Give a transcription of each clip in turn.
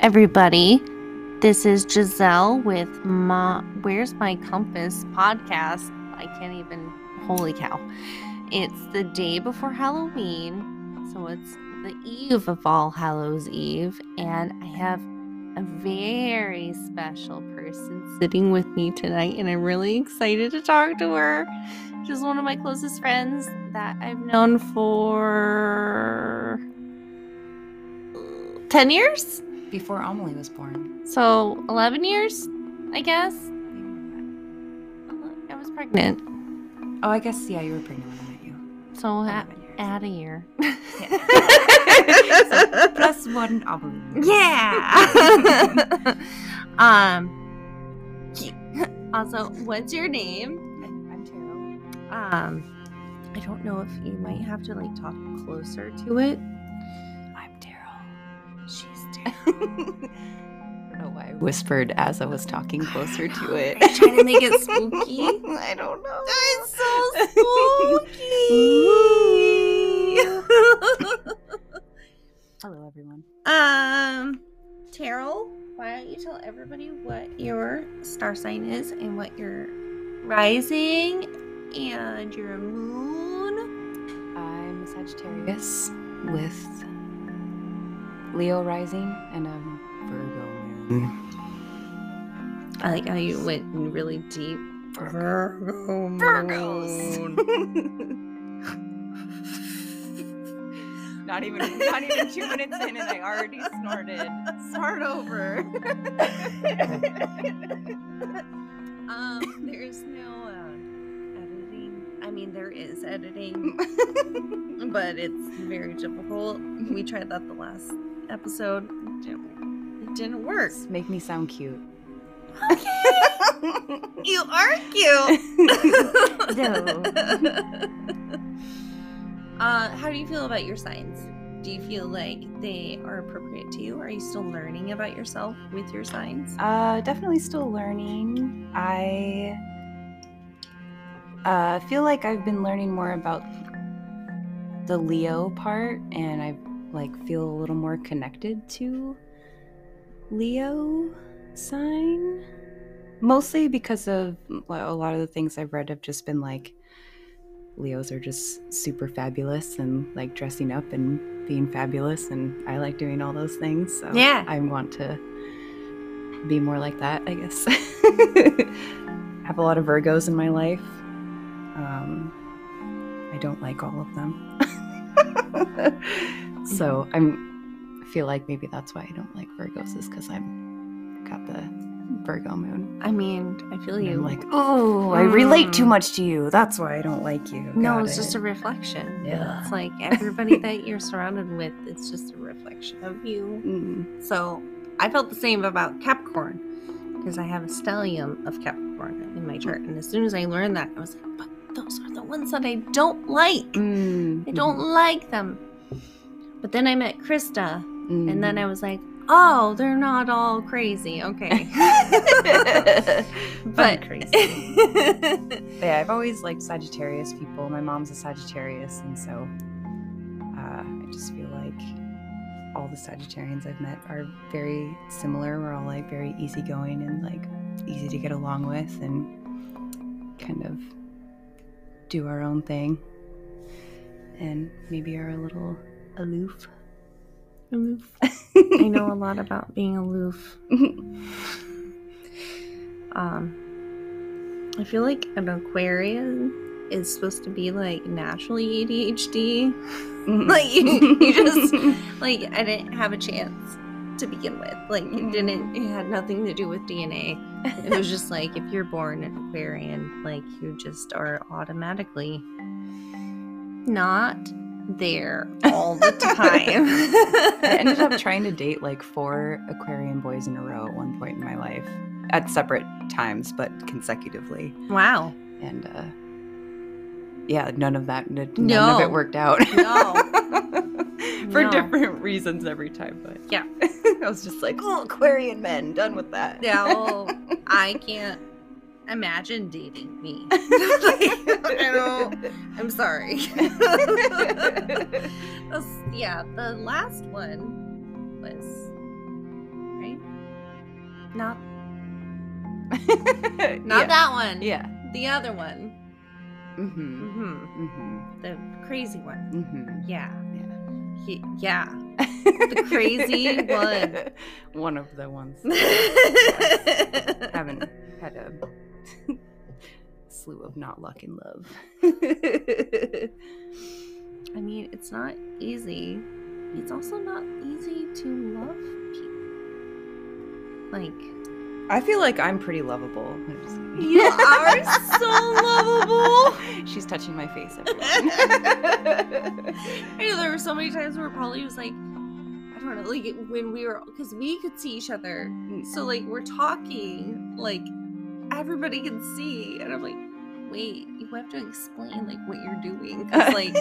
everybody. This is Giselle with my Where's My Compass podcast. I can't even, holy cow. It's the day before Halloween, so it's the eve of All Hallows Eve, and I have a very special person sitting with me tonight, and I'm really excited to talk to her. She's one of my closest friends that I've known for 10 years? Before Amelie was born. So 11 years, I guess. I was pregnant. Oh, I guess, yeah, you were pregnant when I met you. So at, 11 add a year. So, plus one Amelie. yeah. um. Also, what's your name? I'm Taryl. Um, I don't know if you might have to like talk closer to it. I'm Taryl. She's I don't know why I whispered as I was talking closer to it. Are you trying to make it spooky? I don't know. It's so spooky. Hello, everyone. um, Taryl, why don't you tell everybody what your star sign is and what your rising and your moon? I'm Sagittarius with Leo rising and a Virgo moon. I like how you went really deep. Virgo moon. not even not even two minutes in and I already snorted. Start over. um, there's no uh, editing. I mean, there is editing, but it's very difficult. We tried that the last episode. It didn't, work. Make me sound cute. Okay. You are cute. No. uh, how do you feel about your signs? Do you feel like they are appropriate to you? Are you still learning about yourself with your signs? Uh, definitely still learning. I uh, feel like I've been learning more about the Leo part, and I like feel a little more connected to Leo sign. Mostly because of a lot of the things I've read have just been like Leos are just super fabulous and like dressing up and being fabulous, and I like doing all those things. So Yeah. I want to be more like that, I guess. I have a lot of Virgos in my life. Um, I don't like all of them. so I'm I feel like maybe that's why I don't like Virgos is because I'm got the Virgo moon. I mean, I feel you. I'm like, oh, I relate too Mm. much to you. That's why I don't like you. no, Got it's just a reflection. Yeah. It's like everybody that you're surrounded with, it's just a reflection of you. Mm. So I felt the same about Capricorn because I have a stellium of Capricorn in my chart. And as soon as I learned that, I was like, but those are the ones that I don't like. Mm. I don't like them. But then I met Krista, Mm. and then I was like, oh, they're not all crazy. Okay. but but crazy. yeah, I've always liked Sagittarius people. My mom's a Sagittarius, and so uh, I just feel like all the Sagittarians I've met are very similar. We're all like very easygoing and like easy to get along with, and kind of do our own thing, and maybe are a little aloof. aloof. I know a lot about being aloof. Um, I feel like an Aquarian is supposed to be like naturally ADHD. like you, you just like I didn't have a chance to begin with. Like it didn't. It had nothing to do with DNA. It was just like if you're born an Aquarian, like you just are automatically not there all the time. I ended up trying to date like four Aquarian boys in a row at one point in my life, at separate times, but consecutively. Wow. And uh, yeah, none of that, none of it worked out. No. For No. different reasons every time, but Yeah. I was just like, oh, Aquarian men, done with that. No, I can't imagine dating me. Like, I don't, I'm sorry. Yeah, the last one was Not Not not that one. Yeah. The other one. Mm-hmm. Mm-hmm. Mm-hmm. The crazy one. Mm-hmm. Yeah. Yeah. He, yeah. The crazy one. One of the ones. Haven't had a slew of not luck in love. I mean, it's not easy. It's also not easy to love people. Like, I feel like I'm pretty lovable. I'm. You are so lovable. She's touching my face. I know there were so many times where Polly was like, I don't know, like when we were, because we could see each other. Mm. So, like, we're talking, like, everybody can see. And I'm like, wait, you have to explain, like, what you're doing. Because, like,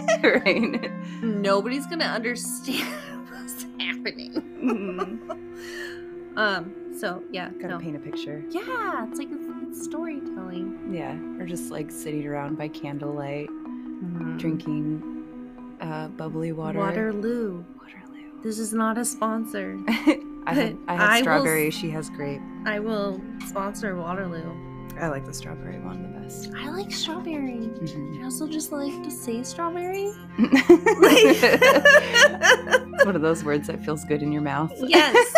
right. nobody's going to understand what's happening. Mhm. Um, so, yeah. Gotta no. paint a picture. Yeah, it's like, it's, it's storytelling. Yeah. Or just like sitting around by candlelight, Mm-hmm. drinking uh, bubbly water. Waterloo. Waterloo. This is not a sponsor. I had, I had I strawberry. s- She has grape. I will sponsor Waterloo. I like the strawberry one the best. I like strawberry. Mhm. I also just like to say strawberry. it's one of those words that feels good in your mouth. Yes.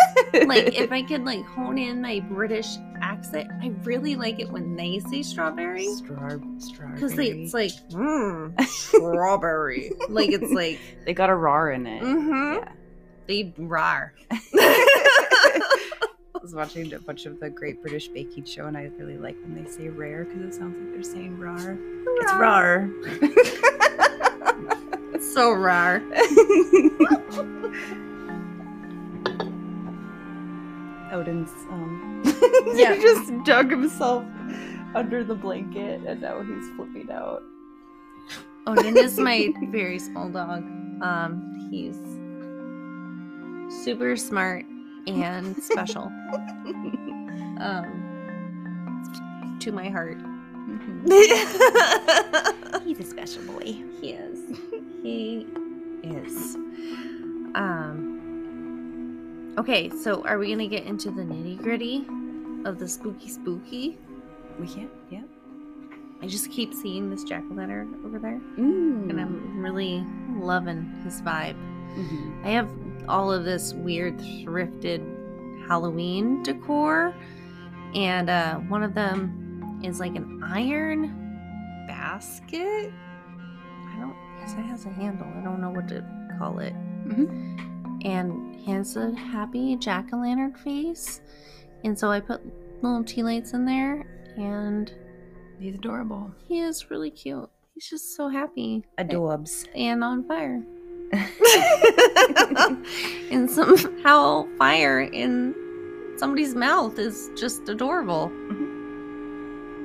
like if I could like hone in my British accent, I really like it when they say strawberry. Straw, strawberry. Because it's like mm, strawberry. like it's like they got a raw in it. mm-hmm. Yeah. They rar. I was watching a bunch of the Great British Baking Show, and I really like when they say rare because it sounds like they're saying rar. It's rar. It's so rar. Odin's um Yeah. he just dug himself under the blanket and now he's flipping out. Odin is my very small dog. Um, he's super smart and special. Um, to my heart. He's a special boy. He is. He is. Um. Okay, so are we gonna get into the nitty gritty of the spooky spooky? We can't. Yeah. I just keep seeing this jack o' lantern over there, Mm. and I'm really loving his vibe. Mhm. I have all of this weird thrifted Halloween decor, and uh, one of them is like an iron basket. I don't guess it has a handle. I don't know what to call it. Mhm. And he has a happy jack o' lantern face, and so I put little tea lights in there, and He's adorable. he is really cute. He's just so happy Adorbs. and on fire. and somehow fire in somebody's mouth is just adorable.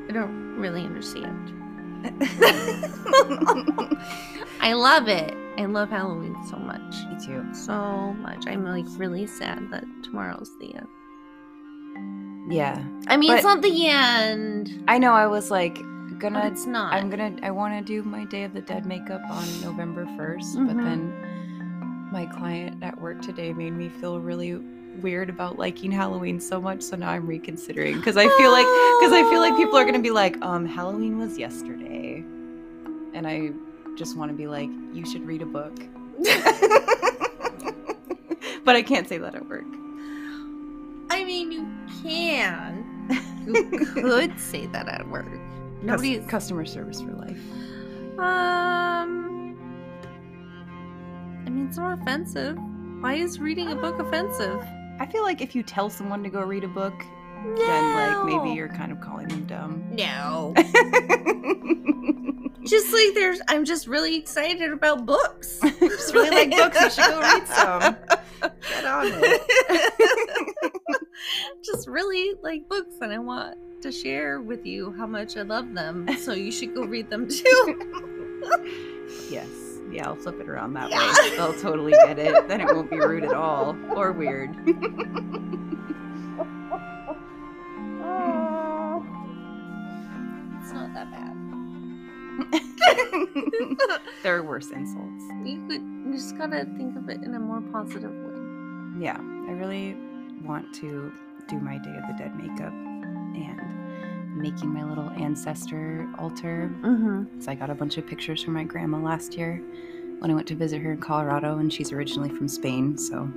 I don't really understand. I love it. I love Halloween so much. Me too. So much. I'm like really sad that tomorrow's the end. Yeah. I mean, it's not the end. I know. I was like gonna. it's not. I'm gonna. I want to do my Day of the Dead makeup on November 1st, but Mhm. then my client at work today made me feel really weird about liking Halloween so much. So now I'm reconsidering because I feel like because I feel like people are gonna be like, um, Halloween was yesterday, and I just want to be like, you should read a book. but I can't say that at work. I mean, you can. You could say that at work. Cus- Nobody's. customer service for life. Um. I not offensive. Why is reading a book offensive? I feel like if you tell someone to go read a book, then like maybe you're kind of calling them dumb. No. just like there's, I'm just really excited about books. Just really like books, I should go read some. Get on it. just really like books, and I want to share with you how much I love them. So you should go read them too. Yes. Yeah, I'll flip it around that Yeah. way. They'll totally get it. Then it won't be rude at all or weird. It's not that bad. there are worse insults. You could you just gotta think of it in a more positive way. Yeah, I really want to do my Day of the Dead makeup and making my little ancestor altar. Mm-hmm. So I got a bunch of pictures from my grandma last year when I went to visit her in Colorado, and she's originally from Spain. So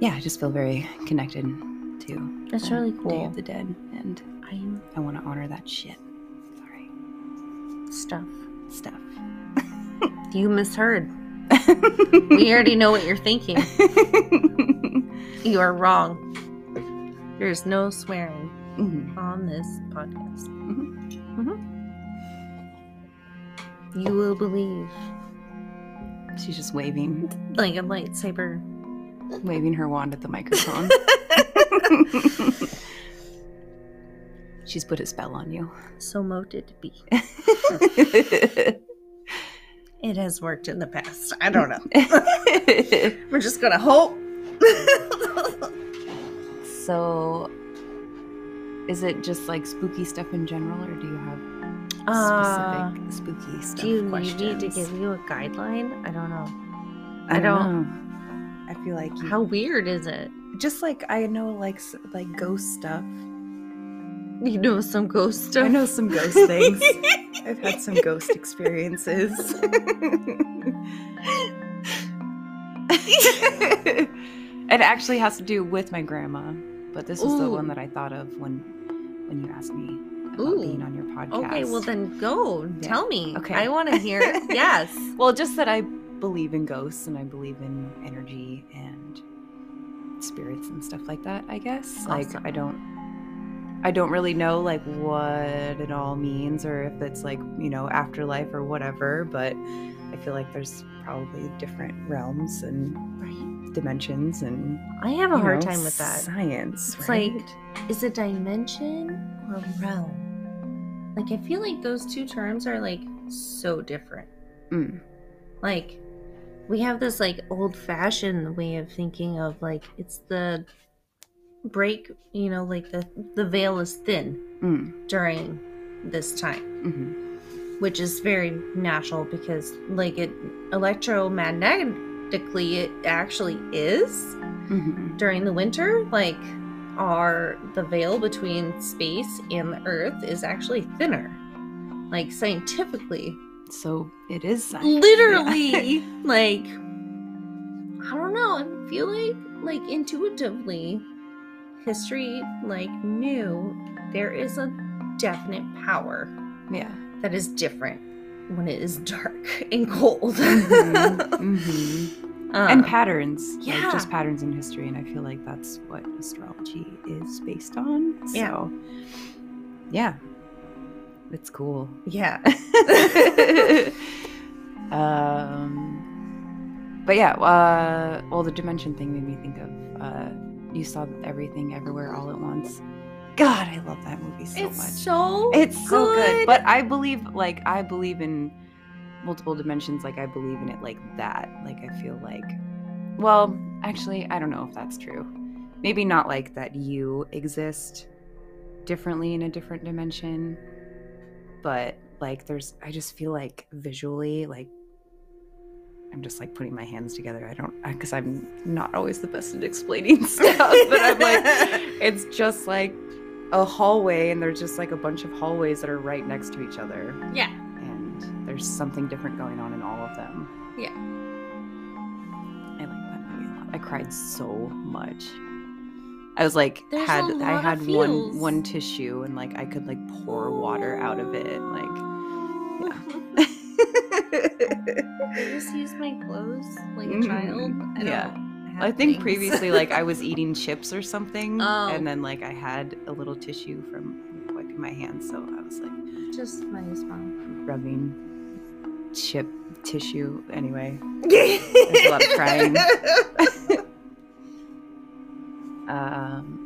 yeah, I just feel very connected to That's the really Day cool. of the Dead, and I'm I want to honor that shit. Sorry, stuff. stuff. You misheard. We already know what you're thinking. You are wrong. There's no swearing Mhm. on this podcast. Mhm. You will believe. She's just waving, Like a lightsaber. waving her wand at the microphone. She's put a spell on you. So mote it be. It has worked in the past. I don't know. We're just gonna hope. so, is it just like spooky stuff in general, or do you have Uh, specific spooky stuff? do you questions? need me to give you a guideline? I don't know. I I don't. don't- know. I feel like you, How weird is it? just like I know like like ghost stuff. You know some ghost stuff. I know some ghost things. I've had some ghost experiences. it actually has to do with my grandma, but this was the one that I thought of when when you asked me about Ooh. being on your podcast. Okay, well then go. Yeah. Tell me. Okay. I want to hear. yes. Well, just that I believe in ghosts and I believe in energy and spirits and stuff like that, I guess. Like I don't I don't really know like what it all means or if it's like, you know, afterlife or whatever, but I feel like there's probably different realms and Right. Dimensions and I have a hard know, time with that. Science, It's right? like- Is it dimension or realm? Like I feel like those two terms are like so different. Mm, Like we have this like old fashioned way of thinking of like it's the break, you know, like the the veil is thin mm, during this time. mhm, which is very natural because like it electromagnetically it actually is mhm. during the winter like our the veil between space and the earth is actually thinner like scientifically So it is science. literally like i don't know i feel like like intuitively history like knew there is a definite power Yeah. that is different when it is dark and cold. Mhm, mhm. Um, and patterns yeah. like just patterns in history and i feel like that's what astrology is based on Yeah. so yeah it's cool yeah. um but yeah uh well the dimension thing made me think of uh you saw everything everywhere all at once god i love that movie so it's much. so it's so good but i believe like i believe in multiple dimensions like i believe in it like that. Like i feel like well actually i don't know if that's true. Maybe not like that you exist differently in a different dimension but like there's i just feel like visually like i'm just like putting my hands together. I don't because i'm not always the best at explaining stuff but i'm like it's just like a hallway and there's just like a bunch of hallways that are right next to each other yeah. and there's something different going on in all of them Yeah. i like that movie a lot i cried so much i was like There's had i had one one tissue and like i could like pour water out of it like yeah. I just use my clothes like a Mhm. child. I Yeah. I think things. previously, like I was eating chips or something, Oh. and then like I had a little tissue from wiping my hands, so I was like just my mom. rubbing chip tissue. Anyway, There's a lot of crying. um,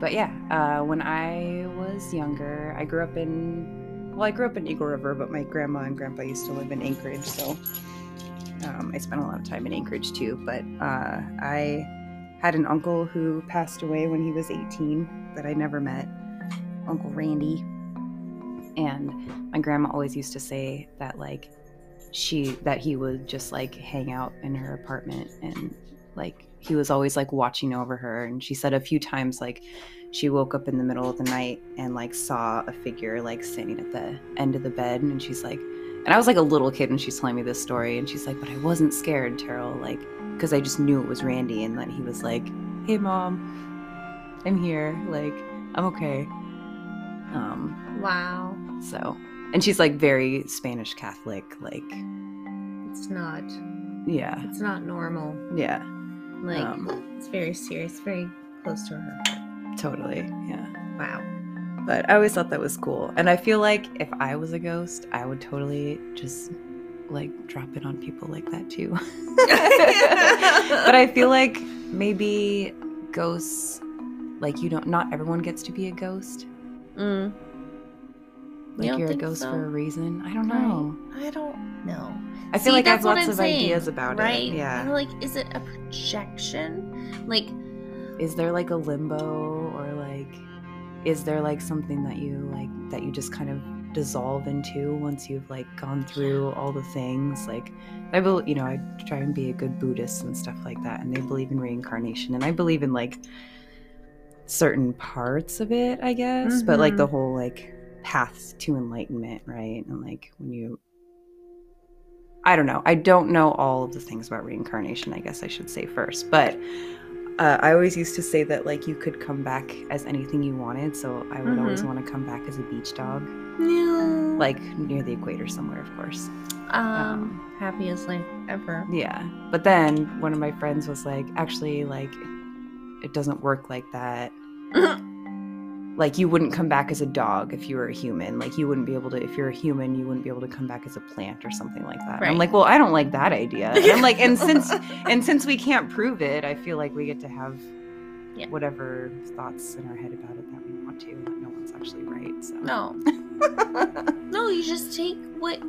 but yeah, uh, when I was younger, I grew up in well, I grew up in Eagle River, but my grandma and grandpa used to live in Anchorage, so um, I spent a lot of time in Anchorage too. But uh, I had an uncle who passed away when he was 18 that I never met, Uncle Randy. And my grandma always used to say that, like, she, that he would just like hang out in her apartment and like he was always like watching over her and she said a few times like she woke up in the middle of the night and like saw a figure like standing at the end of the bed and she's like and I was like a little kid when she's telling me this story and she's like but I wasn't scared Taryl like because I just knew it was Randy and then he was like hey mom I'm here like I'm okay um Wow. so and she's like very Spanish Catholic like It's not. yeah It's not normal. yeah Like Um, it's very serious, very close to her heart. totally yeah Wow. But I always thought that was cool. And I feel like if I was a ghost, I would totally just like drop it on people like that too. but I feel like maybe ghosts like you don't not everyone gets to be a ghost. Mm. Like you're a ghost so? for a reason. I don't know. I don't know. I feel See, like I have lots of saying, ideas about right? it. Yeah. Like, is it a projection? Like, is there like a limbo is there like something that you like that you just kind of dissolve into once you've like gone through all the things? Like i believe you know i try and be a good buddhist and stuff like that and they believe in reincarnation and i believe in like certain parts of it i guess but like the Mhm. whole like paths to enlightenment right? And like when you i don't know. I don't know all of the things about reincarnation i guess i should say first but uh, I always used to say that like you could come back as anything you wanted. So I would always Mhm. want to come back as a beach dog, no. like near the equator somewhere, of course. um, happiest life ever. Yeah. But then one of my friends was like, actually, like it doesn't work like that. Like you wouldn't come back as a dog if you were a human. Like you wouldn't be able to if you're a human, you wouldn't be able to come back as a plant or something like that. And I'm like, well, I don't like that idea. And I'm like, and since and since we can't prove it, I feel like we get to have Yeah. whatever thoughts in our head about it that we want to, and that no one's actually right. So no, no, you just take what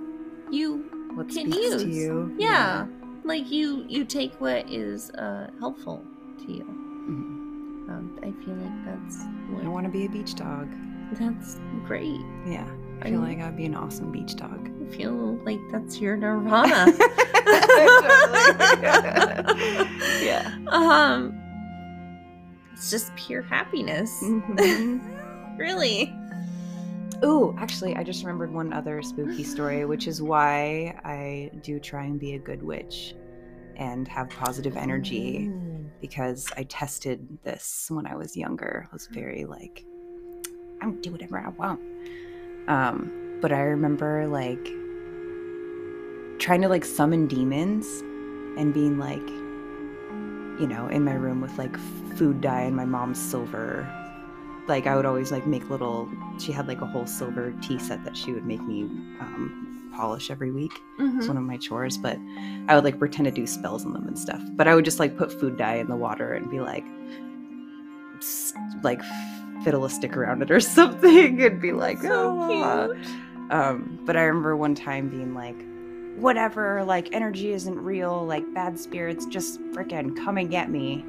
you what Can use. you? yeah, like you you take what is uh helpful to you. Mhm. I feel like that's I want to be a beach dog. that's great. Yeah, I I- feel like I'd be an awesome beach dog. I feel like that's your nirvana. yeah. um, it's just pure happiness. Mhm. really. Ooh, actually, I just remembered one other spooky story, which is why I do try and be a good witch and have positive energy because I tested this when I was younger. I was very like, I'm do whatever I want. Um, but I remember like trying to like summon demons and being like, you know, in my room with like food dye and my mom's silver. Like I would always like make little. She had like a whole silver tea set that she would make me um, polish every week. It's Mhm. one of my chores, but I would like pretend to do spells on them and stuff. But I would just like put food dye in the water and be like, like fiddle a stick around it or something, and be like, so "Ah." cute. Um, but I remember one time being like, whatever, like energy isn't real, like bad spirits just freaking come and get me.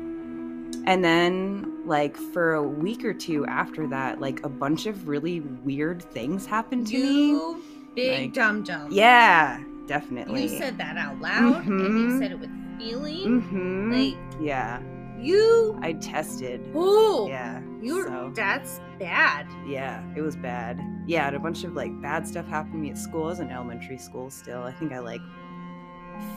And then, like, for a week or two after that, like a bunch of really weird things happened to me. You big Like, dum dum. Yeah, definitely. You said that out loud, and you Mhm. said it with feeling. Mm-hmm. Like yeah, you. I tested. Oh, Yeah. you're. so- That's bad. Yeah, it was bad. Yeah, and a bunch of like bad stuff happened to me at school. I was in elementary school still. I think I like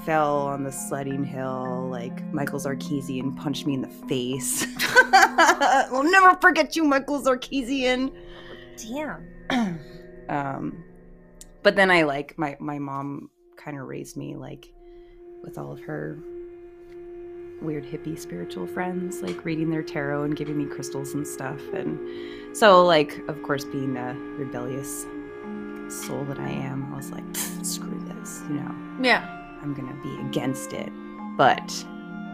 fell on the sledding hill. Like Michael Zarkeesian punched me in the face. I'll never forget you, Michael Zarkeesian. Damn. um, but then I like my my mom kind of raised me like with all of her weird hippie spiritual friends, like reading their tarot and giving me crystals and stuff. And so, like, of course, being a rebellious soul that I am, I was like, screw this, you know, Yeah. I'm gonna be against it. But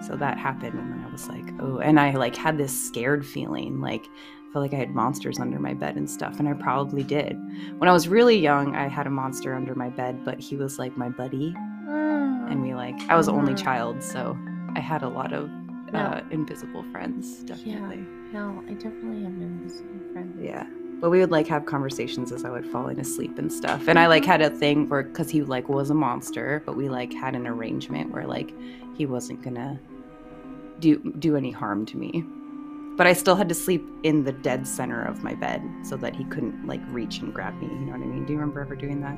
so that happened, and then I was like, oh, and I like had this scared feeling, like I felt like I had monsters under my bed and stuff, and I probably did. When I was really young, I had a monster under my bed, but he was like my buddy, and we like I was the only child, so I had a lot of No. uh, invisible friends, definitely. No, I definitely have invisible friends. Yeah. But we would like have conversations as I would falling asleep and stuff. And I like had a thing where cuz he like was a monster, but we like had an arrangement where like he wasn't to do do any harm to me. But I still had to sleep in the dead center of my bed so that he couldn't like reach and grab me. You know what I mean? Do you remember ever doing that?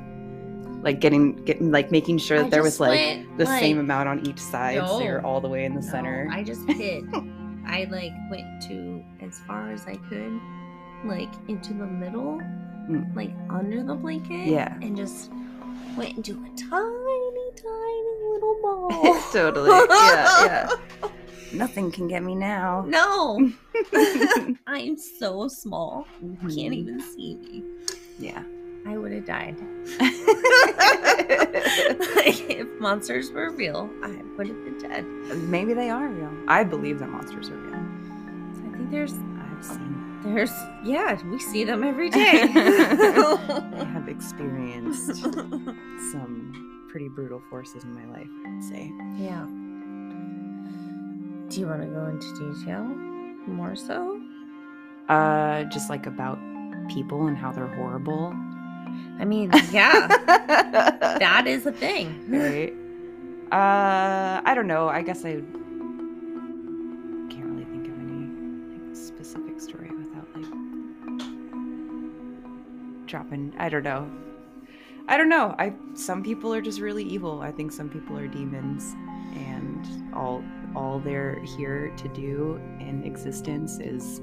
Like getting getting like making sure that I there was like went, the like- same amount on each side, so you're all the way in the No, center. I just hid. I like went to as far as I could, like into the middle, Mm. like under the blanket. Yeah. And just went into a tiny, tiny little ball. totally. Yeah, yeah. Nothing can get me now. No. I'm so small. You Mhm. can't even see me. Yeah. I would have died. like, if monsters were real, I would have been dead. Maybe they are real. I believe that monsters are real. I think there's I've seen. there's yeah, we see them every day. I have experienced some pretty brutal forces in my life. I would say. yeah. Do you want to go into detail more so? Uh, just like about people and how they're horrible. I mean, yeah, that is a thing. right. Uh, I don't know. I guess I can't really think of any like specific story without like dropping. I don't know. I don't know. I some people are just really evil. I think some people are demons, and all all they're here to do in existence is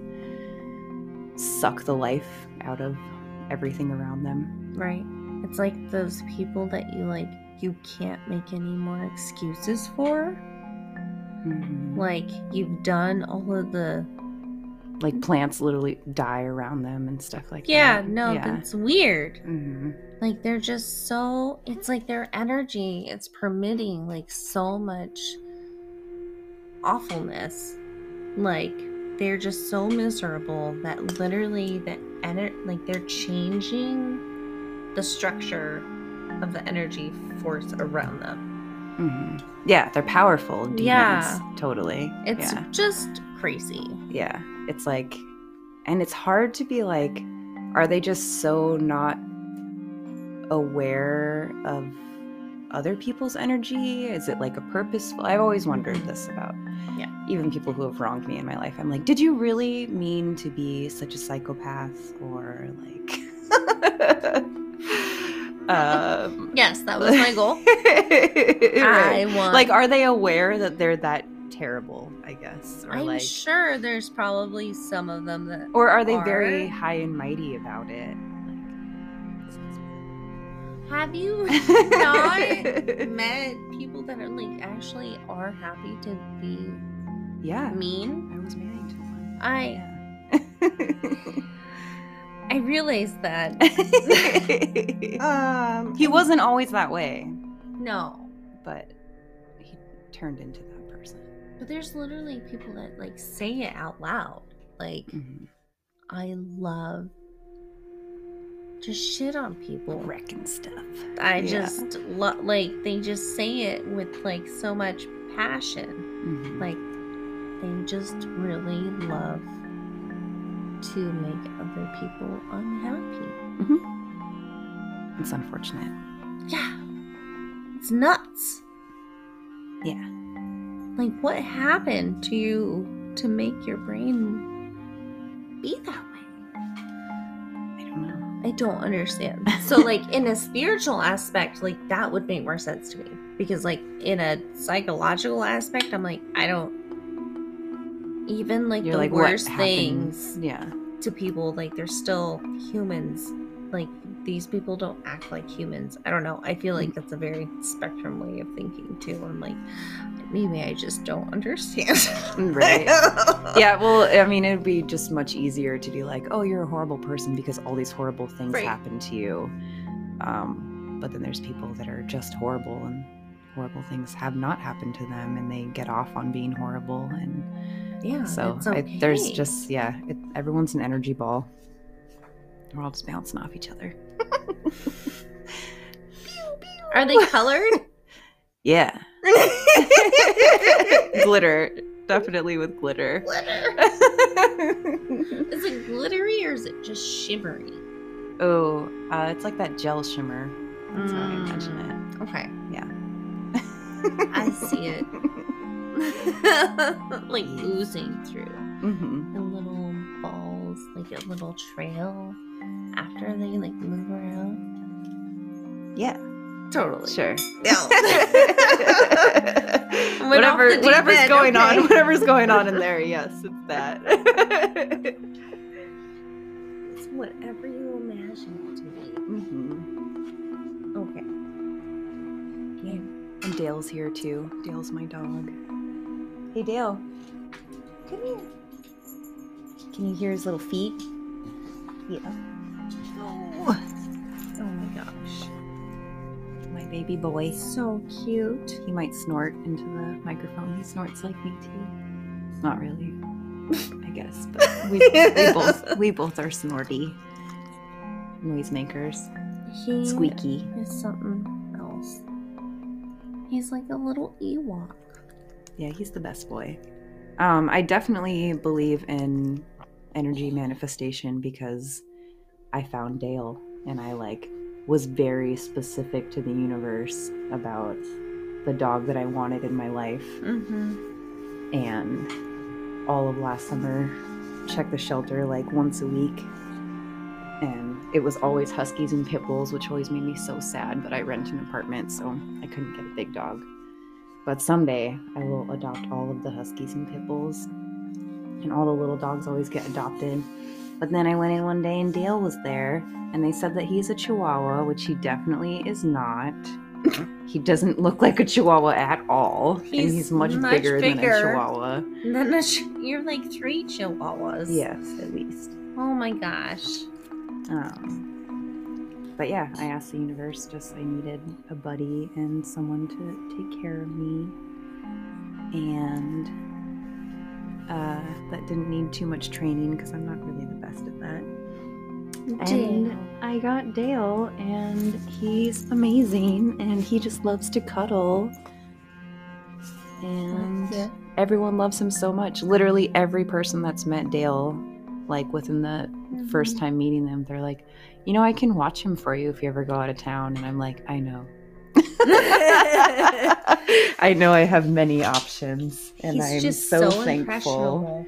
suck the life out of everything around them. Right. It's like those people that you like you can't make any more excuses for. Mhm. Like you've done all of the like plants literally die around them and stuff like that. Yeah, that. no, yeah. that's weird. hmm Like they're just so it's like their energy it's permitting like so much awfulness. Like they're just so miserable that literally the ener- like they're changing the structure of the energy force around them. hmm Yeah, they're powerful demons. Yeah. totally. It's yeah. just crazy. yeah. It's like, and it's hard to be like, are they just so not aware of other people's energy? Is it like a purposeful? I've always wondered this about. Yeah. Even people who have wronged me in my life. I'm like, did you really mean to be such a psychopath or like? um, Yes, that was my goal. Right. I want like are they aware that they're that terrible i guess or I'm like sure there's probably some of them that or are they very high and mighty about it have you not met people that are like actually are happy to be yeah. mean. i was married to one. I I realized that. Um he wasn't always that way. No, but he turned into that person. But there's literally people that like say it out loud. Like Mhm. I love just shit on people. wrecking stuff I Yeah. just lo- like they just say it with like so much passion. Mhm. Like they just really love to make other people unhappy. it's unfortunate Yeah. It's nuts. yeah Like what happened to you to make your brain be that way? i don't know I don't understand. So like in a spiritual aspect, like that would make more sense to me. Because like in a psychological aspect, I'm like, I don't even like you're the like worst things yeah to people, like they're still humans. Like these people don't act like humans. I don't know. I feel like mm. that's a very spectrum way of thinking too. I'm like, maybe I just don't understand. Right. yeah, well, I mean, it would be just much easier to be like, oh, you're a horrible person because all these horrible things Right. happen to you. Um, but then there's people that are just horrible and horrible things have not happened to them and they get off on being horrible. And Yeah. so okay. there's just, yeah, it, everyone's an energy ball. We're all just bouncing off each other. Are they colored? Yeah. Glitter. Definitely with glitter. glitter. Is it glittery or is it just shimmery? oh, uh, it's like that gel shimmer. That's how I imagine it. Okay. Yeah. I see it. like oozing through. Mm-hmm. The little balls, like a little trail after they like move around. Yeah, Totally. sure. No. Whatever, off the deep whatever's end, going on, whatever's going on in there. Yes, it's that. It's whatever you imagine it to be. hmm Okay. And Dale's here too. Dale's my dog. Hey, Dale. Come here. Can you hear his little feet? Yeah. Oh, Oh my gosh. My baby boy. So cute. He might snort into the microphone. He snorts like me too. Not really, I guess, but we, we both we both are snorty noisemakers. He Squeaky. is something else. He's like a little Ewok. Yeah, he's the best boy. Um, I definitely believe in energy manifestation because I found Dale and I like was very specific to the universe about the dog that I wanted in my life. Mm-hmm. and all of last summer checked the shelter like once a week. And it was always huskies and pit bulls which always made me so sad but i rent an apartment so i couldn't get a big dog. But someday i will adopt all of the huskies and pit bulls. And all the little dogs always get adopted but then i went in one day and dale was there and they said that he's a chihuahua which he definitely is not he doesn't look like a chihuahua at all and He's he's much, much bigger, than a chihuahua then a ch- you're like three chihuahuas. Yes, at least. Oh my gosh. Um, but yeah, I asked the universe just I needed a buddy and someone to take care of me. And uh, that didn't need too much training because I'm not really at that. And I got Dale, and he's amazing, and he just loves to cuddle. And Yeah. everyone loves him so much. Literally every person that's met Dale, like within the first time meeting them, they're like, you know, I can watch him for you if you ever go out of town. And I'm like, I know. I know I have many options, and I'm just so, so, thankful.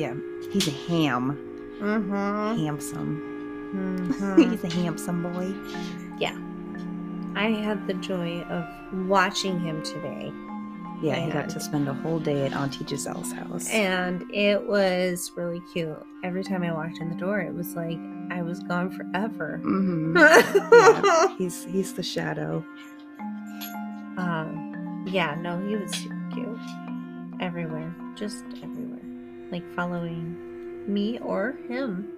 Yeah, he's a ham, Mm-hmm. handsome. Mm-hmm. he's a handsome boy. Yeah. I had the joy of watching him today, Yeah, he got to spend a whole day at Auntie Giselle's house. and it was really cute. Every time I walked in the door, it was like I was gone forever. Mm-hmm. yeah, he's he's the shadow. um, yeah, no, he was super cute. Everywhere, just everywhere, like following me or him.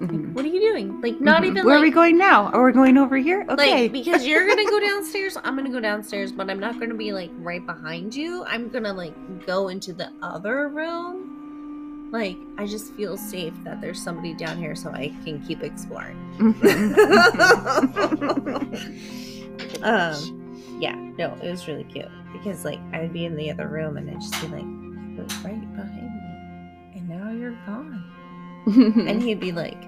Mhm. What are you doing? Like, not Mhm. even Where like, are we going now? Are we going over here? Okay. Like because you're gonna go downstairs, I'm gonna go downstairs, but I'm not gonna be like right behind you. I'm gonna like go into the other room. Like I just feel safe that there's somebody down here, so I can keep exploring. Mhm. um, yeah, no, it was really cute because like I'd be in the other room and I'd just be like, right you're gone," and he'd be like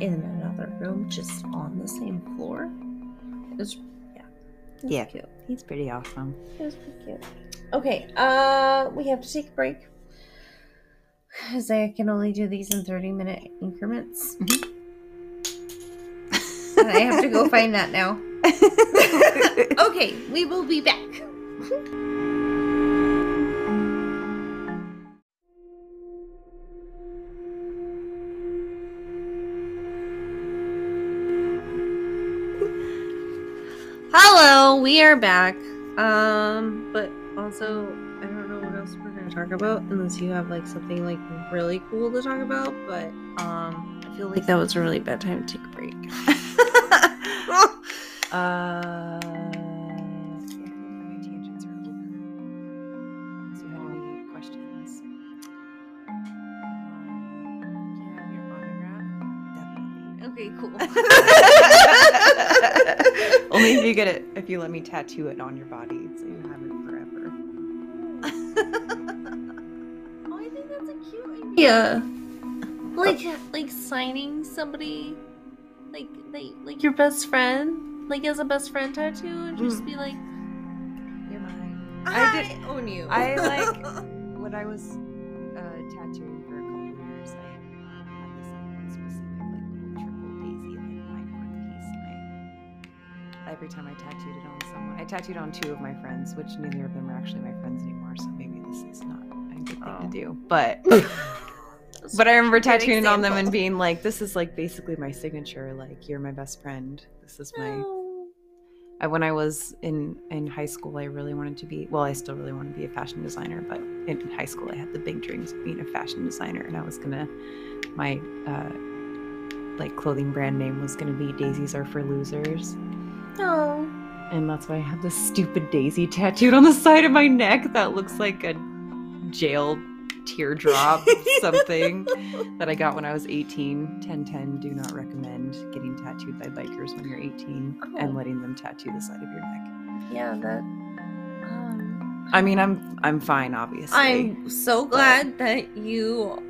in another room, just on the same floor. It was yeah, it was Yeah. cute. he's pretty awesome. It was pretty cute. Okay, uh, we have to take a break because I can only do these in 30 minute increments. and I have to go find that now. okay, we will be back. We are back. Um, but also I don't know what else we're gonna talk about unless you have like something like really cool to talk about. But um, I feel like that was a really bad time to take a break. Uh, yeah, I think my tangents are over. Unless you have any questions. okay, cool. Only if you get it, if you let me tattoo it on your body, so you have it forever. Oh, I think that's a cute idea. Yeah. Like, like signing somebody, like, like, like your best friend. like as a best friend tattoo, and just Mm. be like, You're mine. I, I did. own you. I like when I was every time I tattooed it on someone, I tattooed on two of my friends, which neither of them are actually my friends anymore. So maybe this is not a good thing Oh. to do, but. But I remember tattooing on them and being like, "This is like basically my signature. Like, you're my best friend. This is my." I, when I was in in high school, I really wanted to be. Well, I still really want to be a fashion designer, but in high school, I had the big dreams of being a fashion designer, and I was gonna. My uh, like clothing brand name was gonna be Daisies Are for Losers, No. and that's why I have this stupid daisy tattooed on the side of my neck that looks like a jail teardrop something that I got when I was 18. 1010 do not recommend getting tattooed by bikers when you're 18 and Oh. letting them tattoo the side of your neck. Yeah, that. Um, I mean, I'm I'm fine, obviously. I'm so glad that you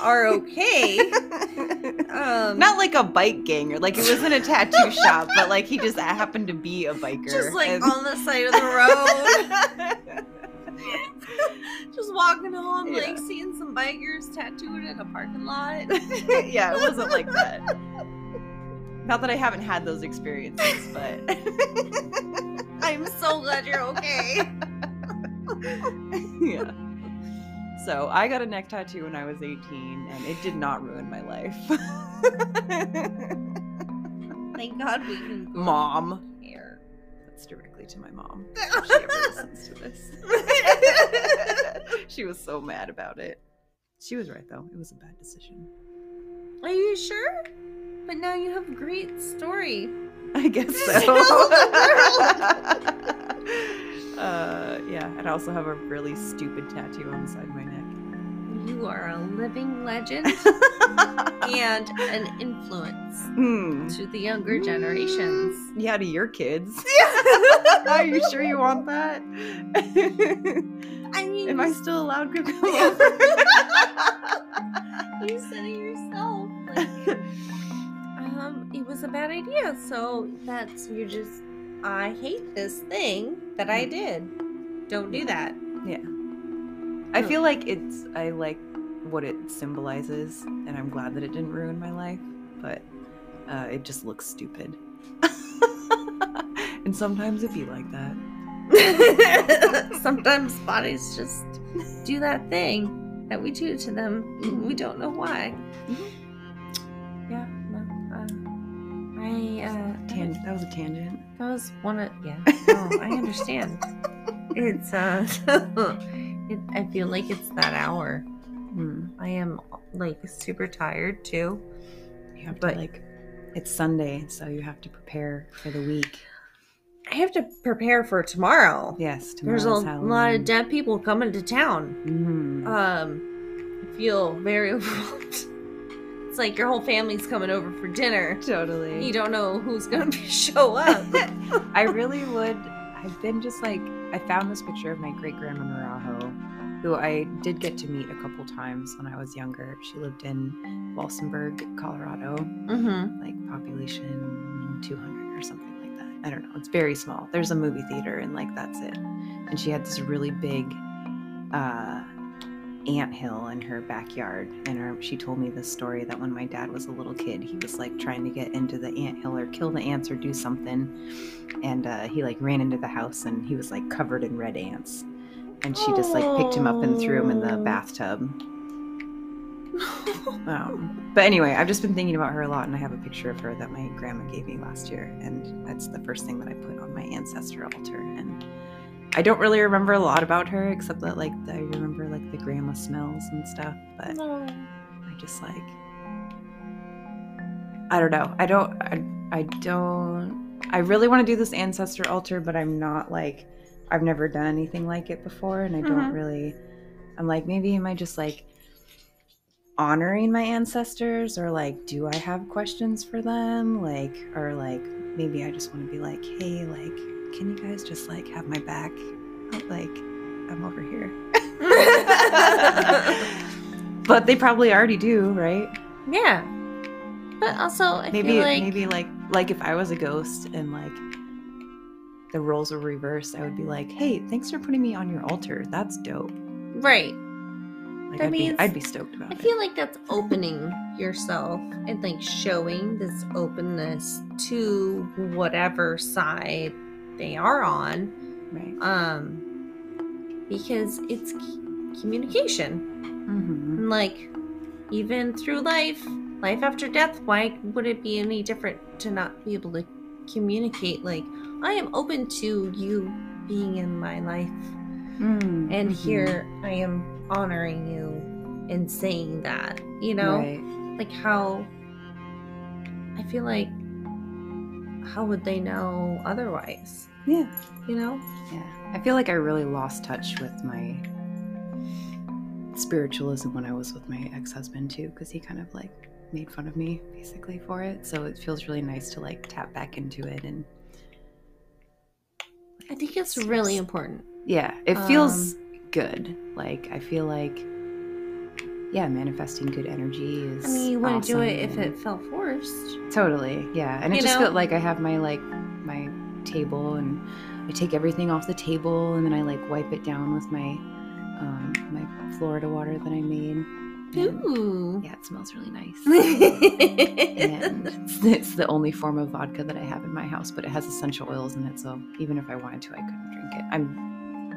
are okay. um, not like a bike ganger. Like it wasn't a tattoo shop, but like he just happened to be a biker. just like and- on the side of the road, just walking home, like seeing some bikers tattooed in a parking lot. yeah, it wasn't like that. Not that I haven't had those experiences, but I'm so glad you're okay. yeah. So I got a neck tattoo when I was 18, and it did not ruin my life. Thank God we can go Mom. here. That's directly to my mom. If she ever listens to this. she was so mad about it. She was right though. It was a bad decision. Are you sure? But now you have a great story. I guess so. uh, yeah, and I also have a really stupid tattoo on the side of my neck. You are a living legend and an influence Hmm. to the younger generations. Yeah, to your kids. Are you sure you want that? I mean, Am I still allowed to come over? you said it yourself. Like, um, it was a bad idea. So that's you're just. I hate this thing that I did. Don't do that. I feel like it's I like what it symbolizes, and I'm glad that it didn't ruin my life, but uh, it just looks stupid. and sometimes it be like that. Sometimes bodies just do that thing that we do to them. We don't know why. Yeah. No, uh, I uh, Tan- that was a tangent. That was one of yeah. No, I understand. It's uh, it, I feel like it's that hour. Hmm. I am like super tired too. You have But- to like. It's Sunday, so you have to prepare for the week. I have to prepare for tomorrow. Yes, There's a tomorrow's lot of Halloween. dead people coming to town. Mhm. Um, I feel very overwhelmed. It's like your whole family's coming over for dinner. totally. You don't know who's gonna show up. I really would. I've been just like I found this picture of my great grandma Naraho, who I did get to meet a couple times when I was younger. She lived in Walsenburg, Colorado, mm-hmm. like population 200 or something like that. I don't know. It's very small. There's a movie theater and like that's it. And she had this really big uh ant hill in her backyard and her, she told me this story that when my dad was a little kid he was like trying to get into the ant hill or kill the ants or do something and uh, he like ran into the house and he was like covered in red ants and she just like picked him up and threw him in the bathtub um, but anyway, I've just been thinking about her a lot, and I have a picture of her that my grandma gave me last year, and that's the first thing that I put on my ancestor altar. And I don't really remember a lot about her, except that like I remember like the grandma smells and stuff. But No. I just like I don't know. I don't. I, I don't. I really want to do this ancestor altar, but I'm not like I've never done anything like it before, and I don't Mhm. really. I'm like maybe am I just like honoring my ancestors or like do i have questions for them like or like maybe i just want to be like hey like can you guys just like have my back Oh, like i'm over here but they probably already do right yeah. But also, I maybe like maybe like like if I was a ghost and like the roles were reversed, I would be like, "Hey, thanks for putting me on your altar. That's dope." Right. Like That I'd means- be I'd be stoked about I it. I feel like that's opening yourself and like showing this openness to whatever side they are on. right. Um because it's c- communication. Mm-hmm. And like even through life, life after death, why would it be any different to not be able to communicate like I am open to you being in my life Mm-hmm. and here I am honoring you and saying that, you know? Right. Like how I feel like how would they know otherwise? Yeah. You know? Yeah. I feel like I really lost touch with my spiritualism when I was with my ex-husband too because he kind of like made fun of me basically for it. So it feels really nice to like tap back into it and I think it's really important. yeah, it feels good. Like I feel like yeah, manifesting good energy is I mean, you wouldn't do it if it felt forced. Totally, yeah. And it You just know? felt like I have my like my table and I take everything off the table and then I like wipe it down with my um my Florida water that I made. And, Ooh. yeah, it smells really nice. and it's, it's the only form of vodka that I have in my house, but it has essential oils in it, so even if I wanted to, I couldn't drink it. I'm,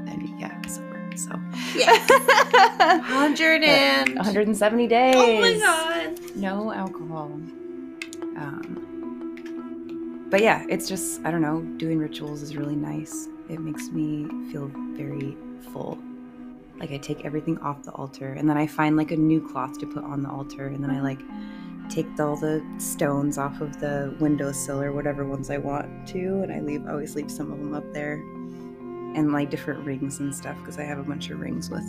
and yeah, sober. So yeah. Hundred and 170 days. Oh my god. no alcohol. Um, but yeah, it's just I don't know. Doing rituals is really nice. It makes me feel very full. Like I take everything off the altar, and then I find like a new cloth to put on the altar, and then I like take all the stones off of the windowsill or whatever ones I want to, and I leave I always leave some of them up there, and like different rings and stuff because I have a bunch of rings with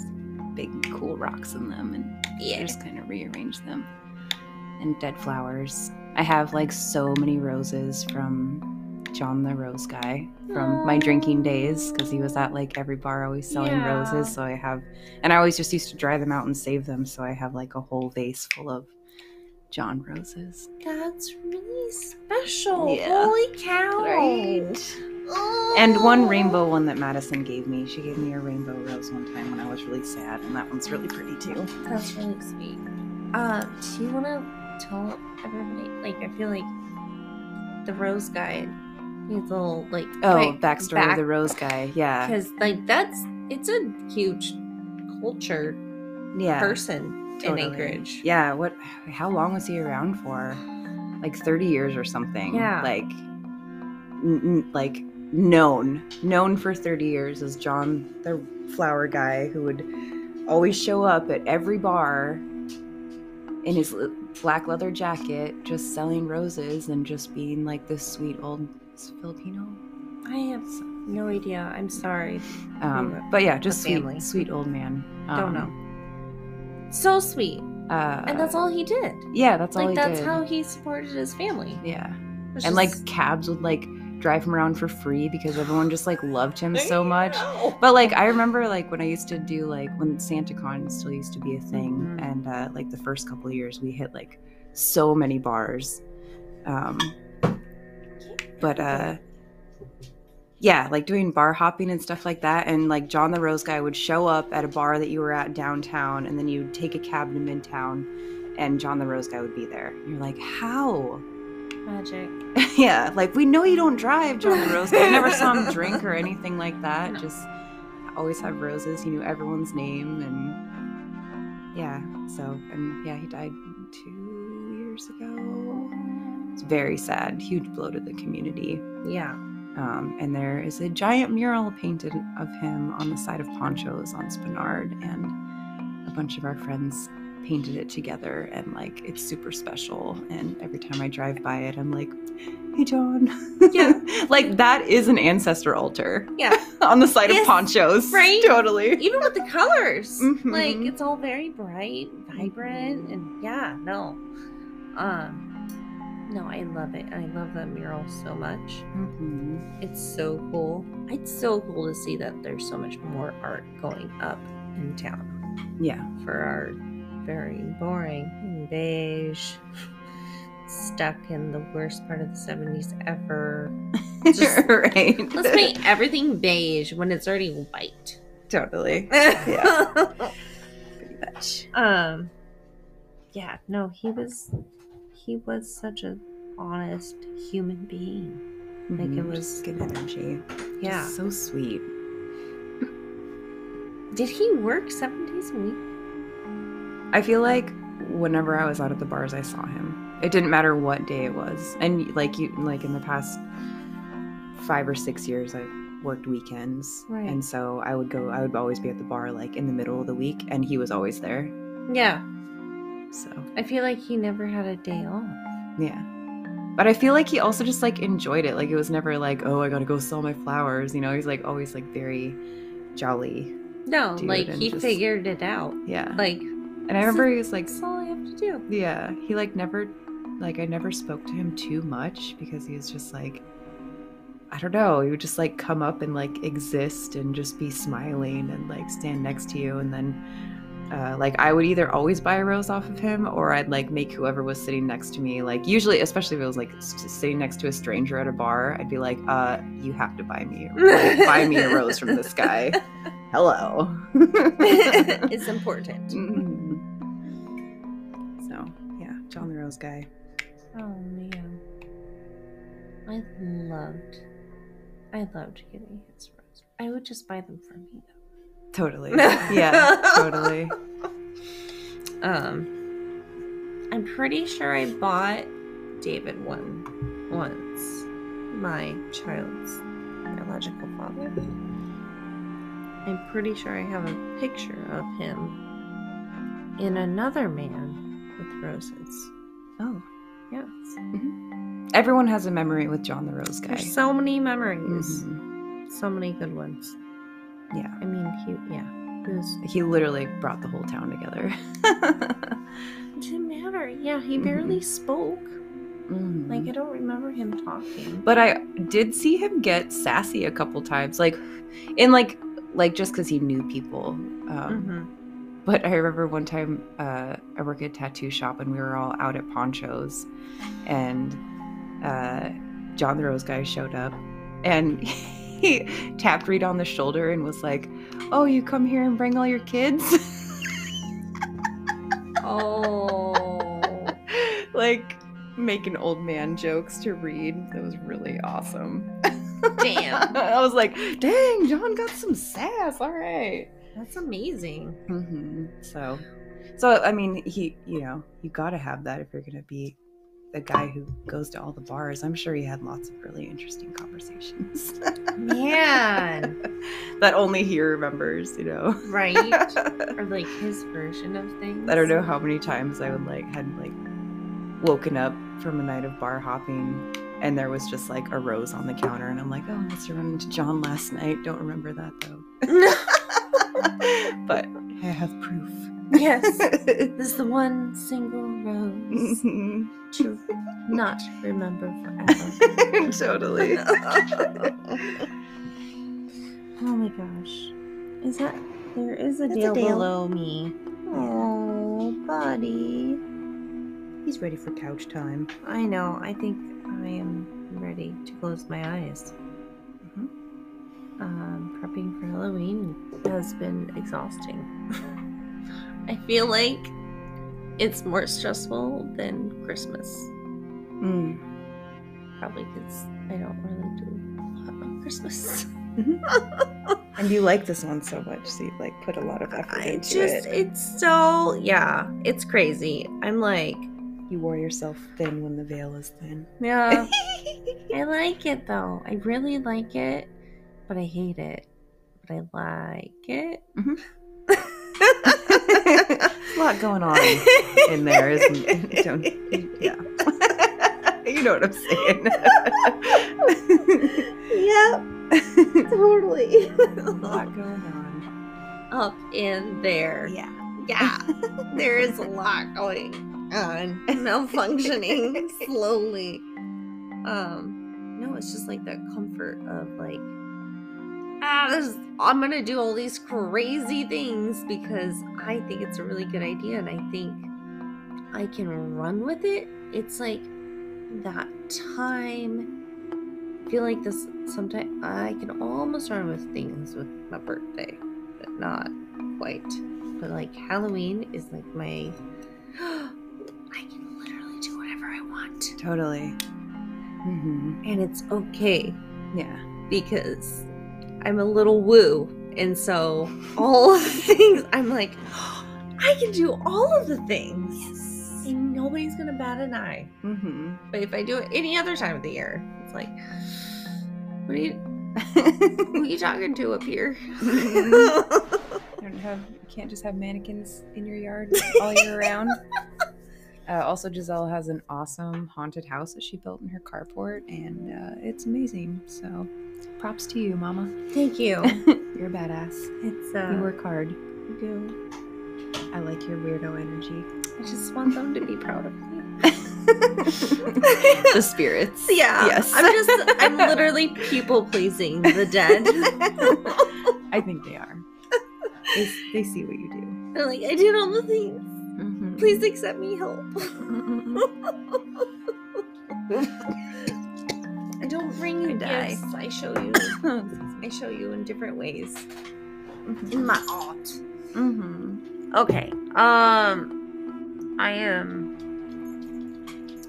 big cool rocks in them, and I just kind of rearrange them. And dead flowers. I have like so many roses from John the Rose Guy from my drinking days because he was at like every bar always selling Yeah. roses. So I have, and I always just used to dry them out and save them. So I have like a whole vase full of John roses. That's really special. Yeah. Holy cow. Oh. And one rainbow one that Madison gave me. She gave me a rainbow rose one time when I was really sad, and that one's really pretty too. That's really sweet. Uh, do you want to tell everybody? Like, I feel like the rose guy a little like Oh, backstory of the rose guy. Yeah. because like that's it's a huge culture Yeah. person Totally. in Anchorage. Yeah, what how long was he around for? Like 30 years or something. Yeah. Like n- n- like known, known for 30 years as John the flower guy who would always show up at every bar in his black leather jacket just selling roses and just being like this sweet old Filipino. I have no idea. I'm sorry. Um, but yeah, just family. sweet sweet old man. Don't Um, know. So sweet, Uh, and that's all he did. Yeah, that's all like that's did. how he supported his family. Yeah. And like cabs would like drive him around for free because everyone just like loved him so much No. but like i remember like when i used to do like when santacon still used to be a thing Mhm. and uh like the first couple of years we hit like so many bars um but uh yeah like doing bar hopping and stuff like that and like john the rose guy would show up at a bar that you were at downtown and then you'd take a cab to midtown and john the rose guy would be there you're like how magic. yeah, like we know you don't drive, John the Rose. guy. I never saw him drink or anything like that. No. Just always have roses. He knew everyone's name, and yeah. So and yeah, he died two years ago. It's very sad. Huge blow to the community. Yeah. Um, and there is a giant mural painted of him on the side of Ponchos on Spenard, and a bunch of our friends painted it together, and like it's super special. And every time I drive by it, I'm like, "Hey, John." Yeah. like that is an ancestor altar Yeah. on the side Yes, of Ponchos. right? Totally. Even with the colors, Mhm. like it's all very bright, vibrant, and yeah, no. Um, no, I love it. I love that mural so much. Mhm. It's so cool. It's so cool to see that there's so much more art going up in town Yeah. for our very boring beige, stuck in the worst part of the 70s ever. Just, right. Let's make everything beige when it's already white. Totally. Yeah. Pretty much. Um yeah, no, he was he was such an honest human being. Like, it Mhm, was- just good energy. Yeah. Just so sweet. Did he work 7 days a week? I feel like whenever I was out at the bars, I saw him. It didn't matter what day it was, and like you, like in the past five or six years, I've worked weekends, Right. and so I would go. I would always be at the bar like in the middle of the week, and he was always there. Yeah. So I feel like he never had a day off. yeah, but I feel like he also just like enjoyed it. Like it was never like, oh, I gotta go sell my flowers. You know, he's like always like very jolly. No, like he just- figured it out. Yeah, Like and I remember he was like that's all I have to do. Yeah, he like never like I never spoke to him too much because he was just like I don't know, he would just like come up and like exist and just be smiling and like stand next to you and then uh, like I would either always buy a rose off of him or I'd like make whoever was sitting next to me like usually especially if it was like s- sitting next to a stranger at a bar I'd be like uh you have to buy me buy me a rose from this guy hello it's important. Mhm. So yeah, John the Rose guy. Oh man. I loved I loved getting his rose. I would just buy them for me though. Totally. Yeah, totally. Um I'm pretty sure I bought David one once. My child's biological father. I'm pretty sure I have a picture of him in another man with roses. Oh. Yes. Everyone has a memory with John the Rose guy. There's so many memories. Mhm. So many good ones. Yeah. I mean, he, yeah. He was, He literally brought the whole town together. it didn't matter. Yeah, he barely spoke. Mhm. Like, I don't remember him talking. but I did see him get sassy a couple times, like in like like just because he knew people. Um, Mhm. But I remember one time uh, I work at a tattoo shop and we were all out at ponchos, and uh, John the Rose guy showed up, and he tapped Reed on the shoulder and was like, "Oh, you come here and bring all your kids." Oh. like making old man jokes to Reed. That was really awesome. Damn. I was like, "Dang, John got some sass. All right." That's amazing. hmm So, so I mean, he, you know, you got to have that if you're gonna be the guy who goes to all the bars. I'm sure he had lots of really interesting conversations Man. that only he remembers. You know, right? Or like his version of things. I don't know how many times I would like had like woken up from a night of bar hopping. And there was just like a rose on the counter, and I'm like, "Oh, I must have run into John last night. Don't remember that though." but I have proof. Yes. This is the one single rose Mhm. to not remember forever. totally. Oh my gosh. Is that there is a deal a Dale. below me. Oh, buddy. He's ready for couch time. I know. I think I am ready to close my eyes. Mhm. Um, prepping for Halloween has been exhausting. I feel like it's more stressful than Christmas. Mm. Probably because I don't really do a lot on Christmas. And you like this one so much, so you like put a lot of effort I into just, it. it's so, yeah, it's crazy. I'm like, You wore yourself thin when the veil is thin. yeah, I like it though. I really like it, but I hate it. But I like it. There's a lot going on in there, isn't it? Don't, yeah. you know what I'm saying. yep. totally. a lot going on. Up in there. Yeah. Yeah, there is a lot going on. And malfunctioning slowly. Um, no, it's just like that comfort of like, ah, this, I'm gonna do all these crazy things because I think it's a really good idea and I think I can run with it. It's like that time. I feel like this sometimes I can almost run with things with my birthday, but not quite. But like Halloween is like my. I can literally do whatever I want, Totally. Mm-hmm. and it's okay Yeah. because I'm a little woo, and so all of the things I'm like, I can do all of the things, Yes. and nobody's gonna bat an eye. Mm-hmm. But if I do it any other time of the year, it's like, what are you, who are you talking to up here? don't have you can't just have mannequins in your yard all year round. Uh, also, Giselle has an awesome haunted house that she built in her carport, and uh, it's amazing. So, props to you, Mama. Thank you. You're a badass. It's uh, You work hard. you do. I like your weirdo energy. I just want them to be proud of me. the spirits. Yeah. Yes. I'm just, I'm literally people pleasing the dead. I think they are. They, they see what you do. They're like, I did all the things. Mm-hmm. Please accept me help. I don't bring you I die. gifts. I show you. I show you in different ways. In my art. mm-hmm. Okay. Um, I am.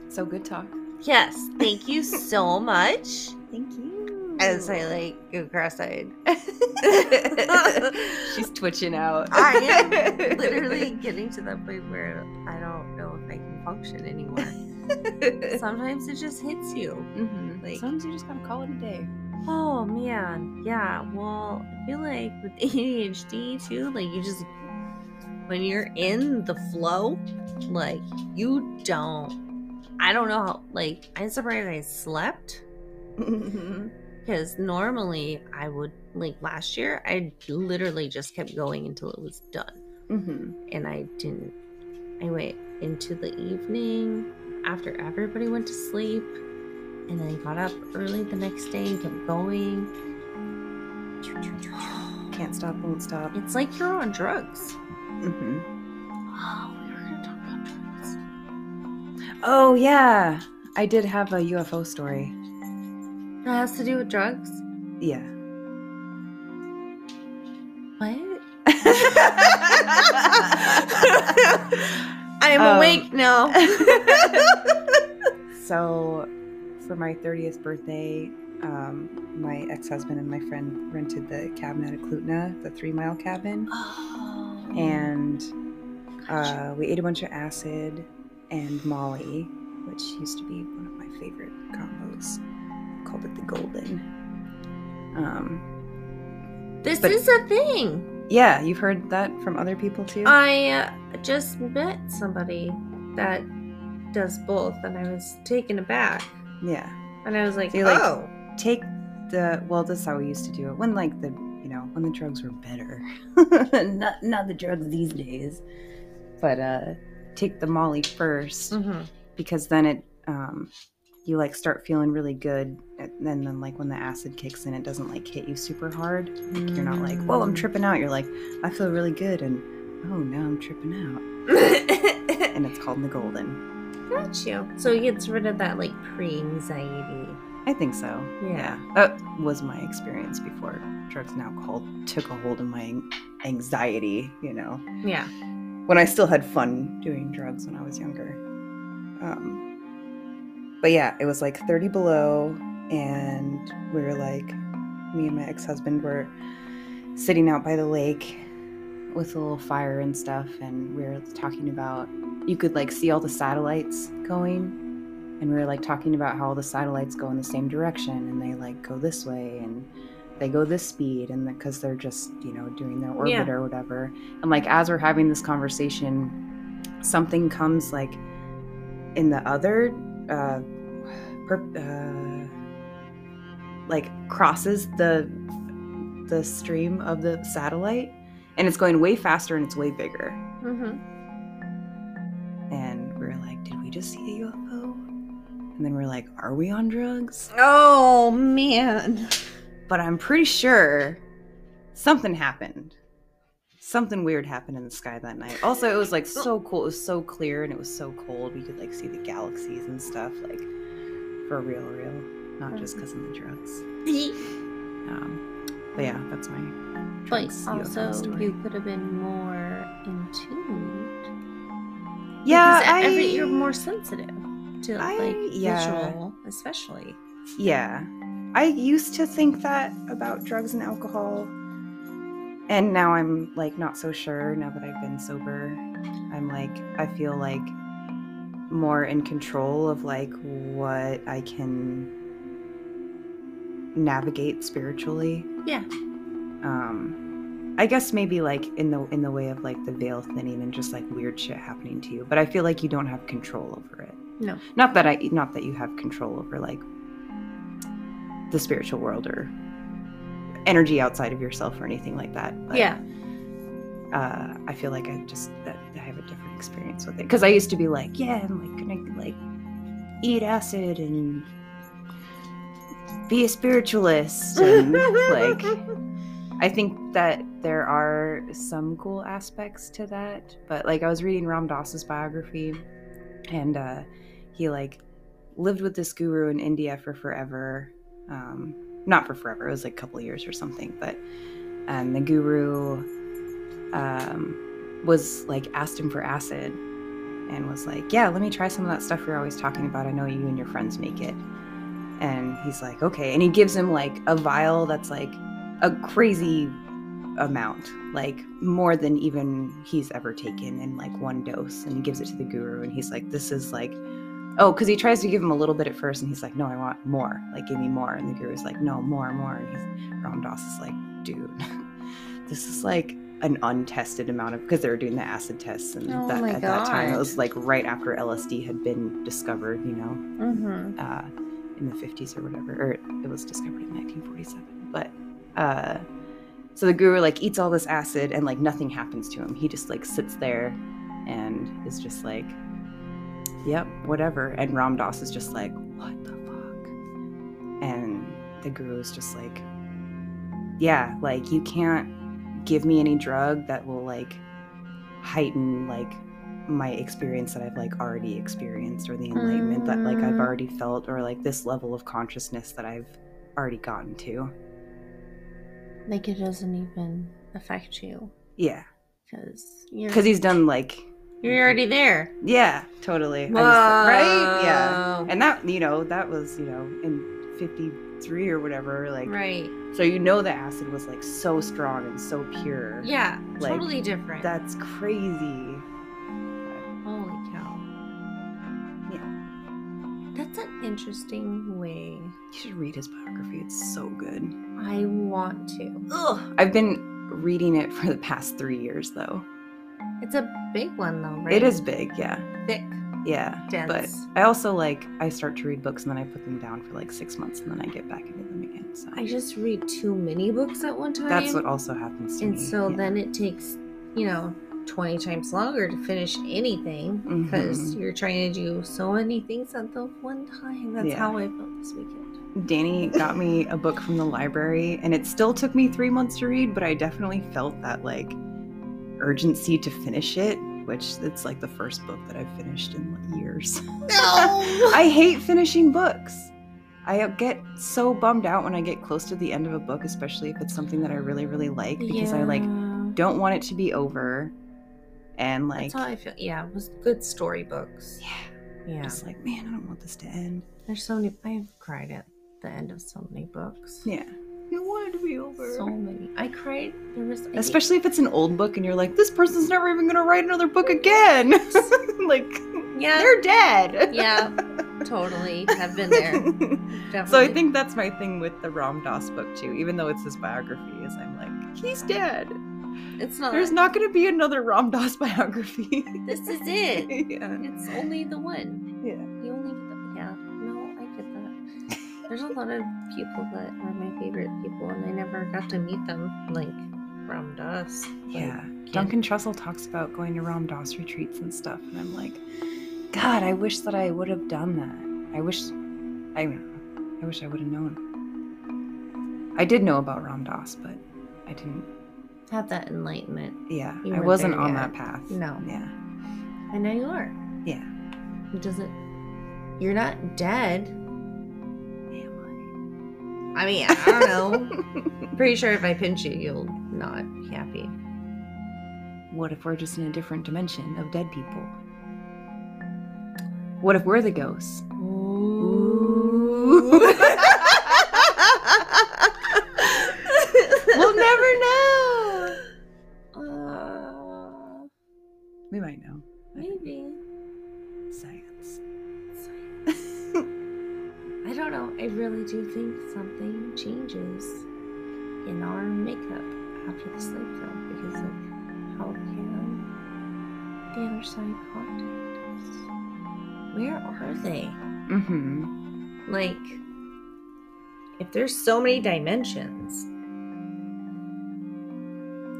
So good talk. Yes. Thank you so much. Thank you. As I like go cross-eyed. She's twitching out. I am literally getting to that point where I don't know if I can function anymore. Sometimes it just hits you. Mhm. Like- Sometimes you just gotta call it a day. Oh man, yeah. Well, I feel like with ADHD too, like you just when you're in the flow, like you don't. I don't know how. Like I'm surprised I slept because normally I would. Like last year, I literally just kept going until it was done, mm-hmm. and I didn't. I went into the evening after everybody went to sleep, and then got up early the next day and kept going. Can't stop, won't stop. It's like you're on drugs. Mm-hmm. Oh, we were gonna talk about drugs. Oh yeah, I did have a UFO story. That has to do with drugs. Yeah. What? I am Um, awake now. so, for my 30th birthday, um, my ex-husband and my friend rented the cabin at Eklutna, the Three Mile Cabin, oh. and uh, we ate a bunch of acid and Molly, which used to be one of my favorite combos. Called it the Golden. Um, this is a thing. yeah, you've heard that from other people too. I uh, just met somebody that does both, and I was taken aback. Yeah. And I was like, So like- oh. take the well that's how we used to do it when like the you know when the drugs were better not not the drugs these days but uh take the molly 1st Mhm. because then it um you like start feeling really good and then, then like when the acid kicks in it doesn't like hit you super hard like you're not like whoa i'm tripping out you're like i feel really good and oh now i'm tripping out and it's called the golden Got you. So it gets rid of that like pre-anxiety. i think so Yeah. that was my experience before drugs now called took a hold of my anxiety you know Yeah. when I still had fun doing drugs when I was younger. Um, but yeah, it was like 30 below, and we were like, me and my ex husband were sitting out by the lake with a little fire and stuff, and we were talking about you could like see all the satellites going, and we were like talking about how all the satellites go in the same direction and they like go this way and they go this speed and because they're just you know doing their orbit Yeah. or whatever and like as we're having this conversation something comes like in the other uh, per, uh like crosses the the stream of the satellite and it's going way faster and it's way bigger. Mm-hmm. and we are like did we just see a ufo and then we're like are we on drugs? Oh man. but i'm pretty sure something happened. Something weird happened in the sky that night. Also it was like so cool. It was so clear and it was so cold. We could like see the galaxies and stuff like for real, real, not just because of the drugs. Um, but yeah, that's my But also, story. you could have been more in tune. yeah, I, every, you're more sensitive to I- like yeah. visual, especially. Yeah. I used to think that about drugs and alcohol. And now I'm like not so sure now that I've been sober. I'm like I feel like more in control of like what I can navigate spiritually. Yeah. Um I guess maybe like in the in the way of like the veil thinning and just like weird shit happening to you, but I feel like you don't have control over it. No. Not that I not that you have control over like the spiritual world or energy outside of yourself or anything like that. But, yeah. Uh, I feel like I just that I have a different experience with it because I used to be like, yeah, I'm like gonna like eat acid and be a spiritualist and like I think that there are some cool aspects to that, but like I was reading Ram Dass's biography, and uh, he like lived with this guru in India for forever. Um, not for forever; it was like a couple years or something. But um, the guru um, was like asked him for acid, and was like, "Yeah, let me try some of that stuff you're always talking about. I know you and your friends make it." And he's like, "Okay," and he gives him like a vial that's like a crazy amount, like more than even he's ever taken in like one dose. And he gives it to the guru, and he's like, "This is like." Oh, because he tries to give him a little bit at first, and he's like, "No, I want more. Like, give me more." And the guru's like, "No, more, more." And he's, Ram Dass is like, "Dude, this is like an untested amount of because they were doing the acid tests, and Oh that, at that time it was like right after LSD had been discovered, you know, Mm-hmm. uh, in the 50s or whatever, or it was discovered in 1947. But uh, so the guru like eats all this acid and like nothing happens to him. He just like sits there and is just like, yep, whatever. And Ram Dass is just like, what the fuck? And the guru is just like, yeah, like you can't give me any drug that will like heighten like my experience that I've like already experienced or the enlightenment that like I've Mm. already felt or like this level of consciousness that I've already gotten to. Like it doesn't even affect you Yeah. because you're Because he's done like, you're already there. yeah, totally. Whoa. right? Yeah. And that, you know, that was, you know, in 53 or whatever. Like, right. so you know the acid was like so strong and so pure. Yeah. Like, totally different. That's crazy. That's an interesting way. You should read his biography. It's so good. I want to. Ugh. I've been reading it for the past three years, though. It's a big one though, right? It is big, yeah. thick. Yeah. Dense. But I also like, I start to read books and then I put them down for like six months and then I get back into them again. So I just read too many books at one time. that's what also happens to and me. so yeah. then it takes, you know, 20 times longer to finish anything because Mhm. you're trying to do so many things at the one time. That's Yeah. how I felt this weekend. Danny got me a book from the library and it still took me three months to read, but I definitely felt that like urgency to finish it, which it's like the first book that I've finished in years. No! I hate finishing books. I get so bummed out when I get close to the end of a book, especially if it's something that I really, really like, because I like don't want it to be over. And like, That's how I feel. Yeah, it was good storybooks. yeah, Yeah. just like, man, I don't want this to end. There's so many. I've cried at the end of so many books. Yeah, you want it to be over. So many. I cried. There was I- Especially if it's an old book and you're like, this person's never even gonna write another book again. like, Yeah. they're dead. Yeah. Totally. Have been there. Definitely. so I think that's my thing with the Ram Dass book too. Even though it's his biography, is I'm like, he's dead. It's not. There's not gonna be another Ram Dass biography. This is it. yeah. It's only the one. Yeah. You only get the. Yeah. No, I get that. There's a lot of people that are my favorite people, and I never got to meet them. Like Ram Dass. Like, Yeah. Duncan Trussell talks about going to Ram Dass retreats and stuff, and I'm like, God, I wish that I would have done that. I wish, I, I wish I would have known. I did know about Ram Dass, but I didn't. Have that enlightenment. Yeah, You I wasn't on yet. that path. No. Yeah. And now you are. Yeah. It doesn't. You're not dead. I mean, I don't know. Pretty sure if I pinch you, you'll not be happy. What if we're just in a different dimension of dead people? What if we're the ghosts? Ooh. we'll really do think something changes in our makeup after the sleep film because of how can the other side contact us? Where are they? Mm-hmm. Like, if there's so many dimensions,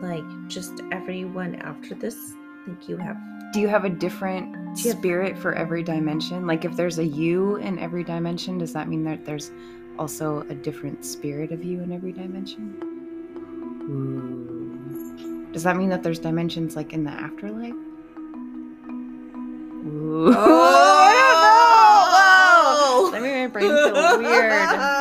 like just everyone after this, think you have Do you have a different Do you have- spirit for every dimension? Like if there's a you in every dimension, does that mean that there's also a different spirit of you in every dimension? Does that mean that there's dimensions like in the afterlife? Ooh. Oh, That made my brain feel weird.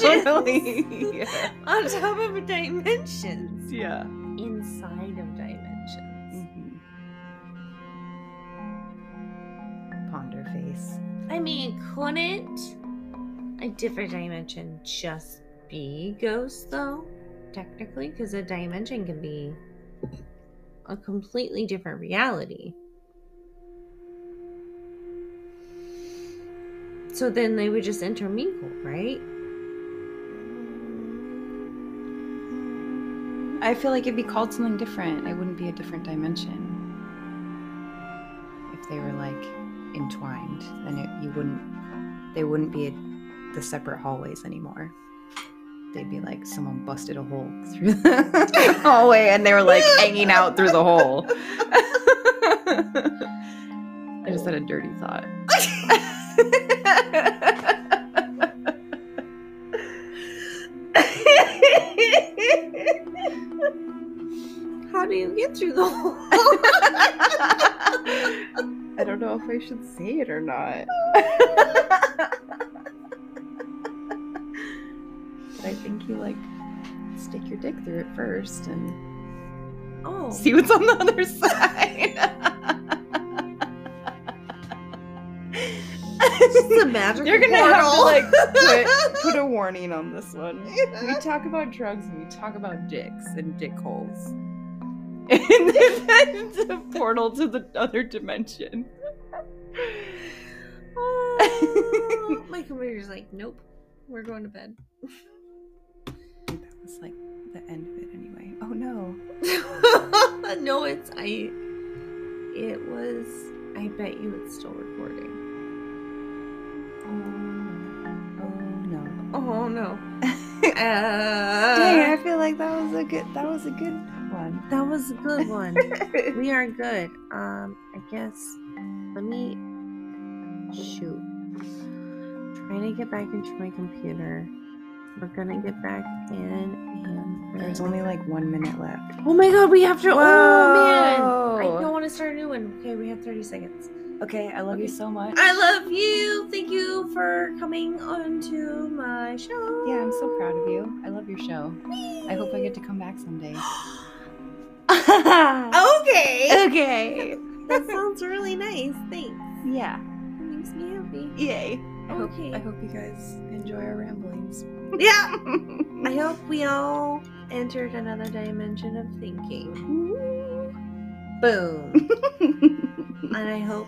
dimensions on top of dimensions yeah. inside of dimensions. Mm-hmm. Ponder face. I mean, couldn't a different dimension just be ghosts, though? Technically, because a dimension can be a completely different reality. So then they would just intermingle, right? I feel like it'd be called something different. It wouldn't be a different dimension. If they were like entwined, then it, you wouldn't. They wouldn't be the separate hallways anymore. They'd be like someone busted a hole through the hallway, and they were like hanging out through the hole. I just had a dirty thought. How you get through the hole? I don't know if I should say it or not. but I think you like stick your dick through it first and oh, see what's on the other side. it's a magical You're gonna have to like put, put a warning on this one. We talk about drugs and we talk about dicks and dick holes. And then the portal to the other dimension. Oh, my computer's like, nope, we're going to bed. That was like the end of it anyway. Oh no. no, it's I. It was. I bet you it's still recording. Oh no. Oh no. Dang, I Uh, feel like that was a good that was a good one. that was a good one. we are good. Um, I guess. Let me. Shoot. Trying to get back into my computer. We're gonna get back in and. There's only like one minute left. Oh my god, we have to. Oh man. I don't want to start a new one. Okay, we have 30 seconds. Okay, I love you so much. I love you. Thank you for coming onto my show. yeah, I'm so proud of you. I love your show. I hope I get to come back someday. okay. okay. that sounds really nice. Thanks. Yeah. That makes me happy. Yay. I hope Okay. I hope you guys enjoy our ramblings. Yeah. I hope we all entered another dimension of thinking. Boom. and I hope